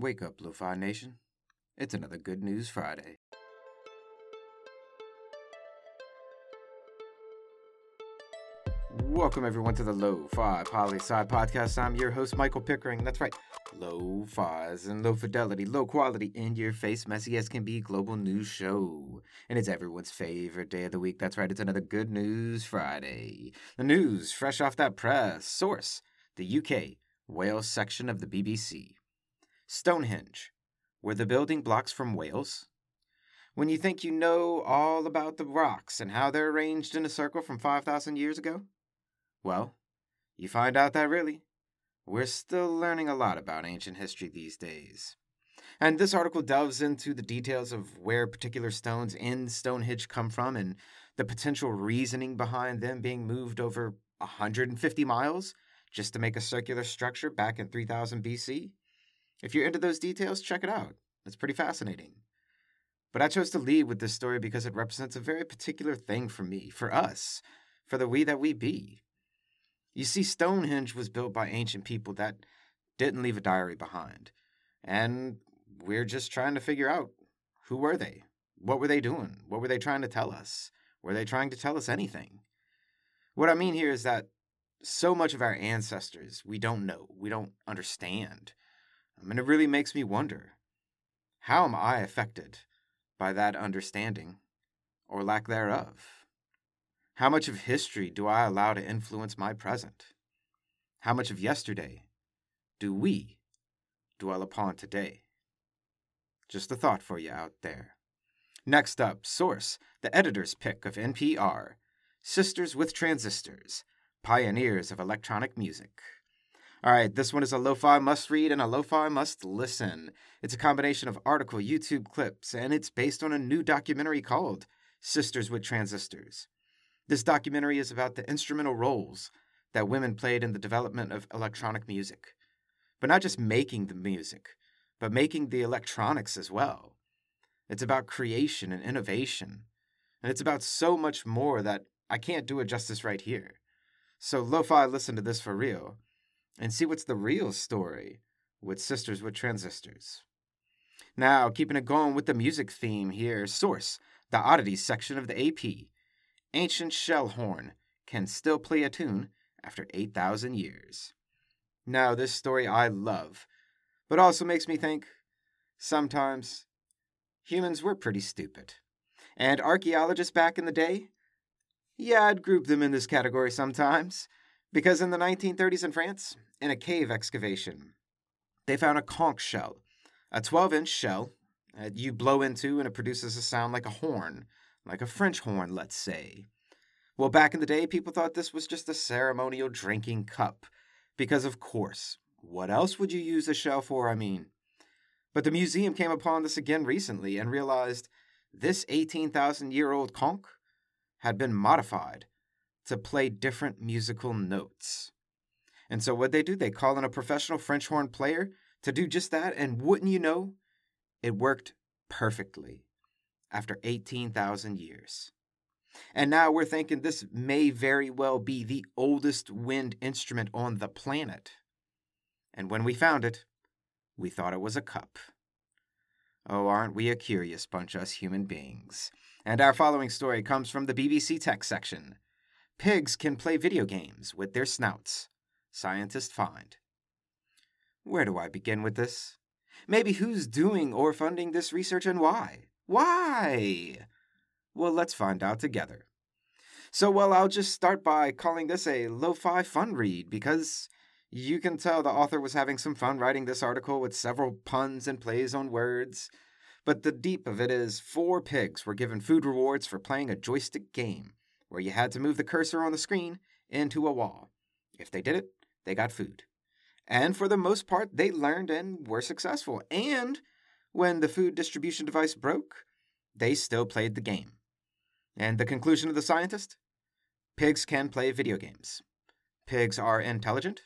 Wake up, Lo-Fi Nation. It's another Good News Friday. Welcome, everyone, to the Lo-Fi Poli Sci Podcast. I'm your host, Michael Pickering. That's right, Lo-Fi's and low fidelity, low quality, in your face, messy as can be global news show. And it's everyone's favorite day of the week. That's right, it's another Good News Friday. The news, fresh off that press. Source, the UK, Wales section of the BBC. Stonehenge. Were the building blocks from Wales? When you think you know all about the rocks and how they're arranged in a circle from 5,000 years ago? Well, you find out that really, we're still learning a lot about ancient history these days. And this article delves into the details of where particular stones in Stonehenge come from and the potential reasoning behind them being moved over 150 miles just to make a circular structure back in 3000 BC. If you're into those details, check it out. It's pretty fascinating. But I chose to lead with this story because it represents a very particular thing for me, for us, for the we that we be. You see, Stonehenge was built by ancient people that didn't leave a diary behind. And we're just trying to figure out who were they? What were they doing? What were they trying to tell us? Were they trying to tell us anything? What I mean here is that so much of our ancestors we don't know, we don't understand. Mean, it really makes me wonder how am I affected by that understanding or lack thereof? How much of history do I allow to influence my present? How much of yesterday do we dwell upon today? Just a thought for you out there. Next up, source the editor's pick of NPR Sisters with Transistors, Pioneers of Electronic Music. All right, this one is a lo fi must read and a lo fi must listen. It's a combination of article, YouTube clips, and it's based on a new documentary called Sisters with Transistors. This documentary is about the instrumental roles that women played in the development of electronic music. But not just making the music, but making the electronics as well. It's about creation and innovation. And it's about so much more that I can't do it justice right here. So, lo fi, listen to this for real and see what's the real story with Sisters with Transistors. Now, keeping it going with the music theme here, Source, the oddities section of the AP ancient shell horn can still play a tune after 8,000 years. Now, this story I love, but also makes me think sometimes humans were pretty stupid. And archaeologists back in the day? Yeah, I'd group them in this category sometimes. Because in the 1930s in France, in a cave excavation, they found a conch shell, a 12 inch shell that you blow into and it produces a sound like a horn like a French horn, let's say. Well, back in the day, people thought this was just a ceremonial drinking cup, because of course, what else would you use a shell for, I mean? But the museum came upon this again recently and realized this 18,000 year old conch had been modified to play different musical notes. And so what they do, they call in a professional French horn player to do just that, and wouldn't you know, it worked perfectly after 18,000 years. And now we're thinking this may very well be the oldest wind instrument on the planet. And when we found it, we thought it was a cup. Oh, aren't we a curious bunch, us human beings? And our following story comes from the BBC Tech section. Pigs can play video games with their snouts. Scientists find. Where do I begin with this? Maybe who's doing or funding this research and why? Why? Well, let's find out together. So, well, I'll just start by calling this a lo fi fun read because you can tell the author was having some fun writing this article with several puns and plays on words. But the deep of it is four pigs were given food rewards for playing a joystick game where you had to move the cursor on the screen into a wall. If they did it, they got food. And for the most part, they learned and were successful. And when the food distribution device broke, they still played the game. And the conclusion of the scientist? Pigs can play video games. Pigs are intelligent.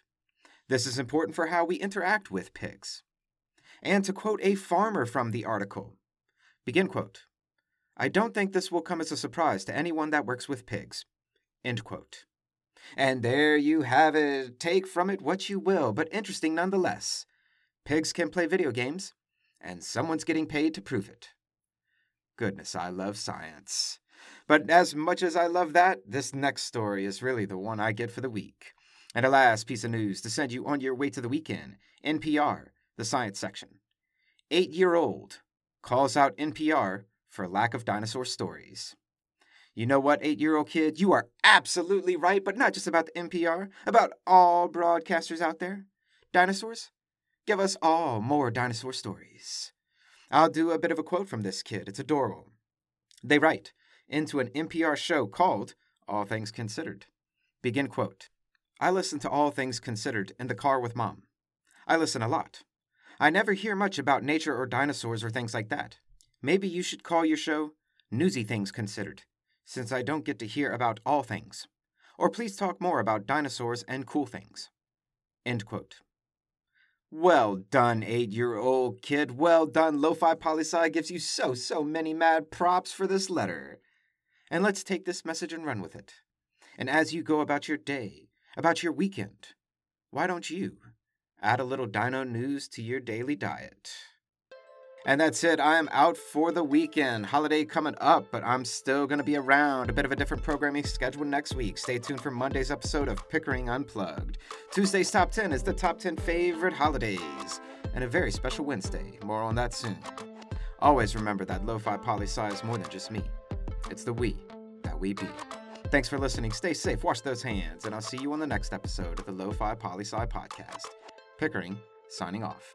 This is important for how we interact with pigs. And to quote a farmer from the article, begin quote, I don't think this will come as a surprise to anyone that works with pigs. And there you have it. Take from it what you will, but interesting nonetheless. pigs can play video games, and someone's getting paid to prove it. Goodness, I love science. But as much as I love that, this next story is really the one I get for the week. And a last piece of news to send you on your way to the weekend NPR, the science section. Eight year old calls out NPR for lack of dinosaur stories. You know what, eight year old kid? You are absolutely right, but not just about the NPR, about all broadcasters out there. Dinosaurs? Give us all more dinosaur stories. I'll do a bit of a quote from this kid. It's adorable. They write into an NPR show called All Things Considered. Begin quote I listen to All Things Considered in the car with mom. I listen a lot. I never hear much about nature or dinosaurs or things like that. Maybe you should call your show Newsy Things Considered, since I don't get to hear about all things. Or please talk more about dinosaurs and cool things. End quote. Well done, eight year old kid. Well done. Lo Fi Poli Sci gives you so, so many mad props for this letter. And let's take this message and run with it. And as you go about your day, about your weekend, why don't you add a little dino news to your daily diet? And that's it. I am out for the weekend. Holiday coming up, but I'm still going to be around. A bit of a different programming schedule next week. Stay tuned for Monday's episode of Pickering Unplugged. Tuesday's top 10 is the top 10 favorite holidays, and a very special Wednesday. More on that soon. Always remember that lo fi poli sci is more than just me, it's the we that we be. Thanks for listening. Stay safe, wash those hands, and I'll see you on the next episode of the Lo Fi Poli Sci podcast. Pickering, signing off.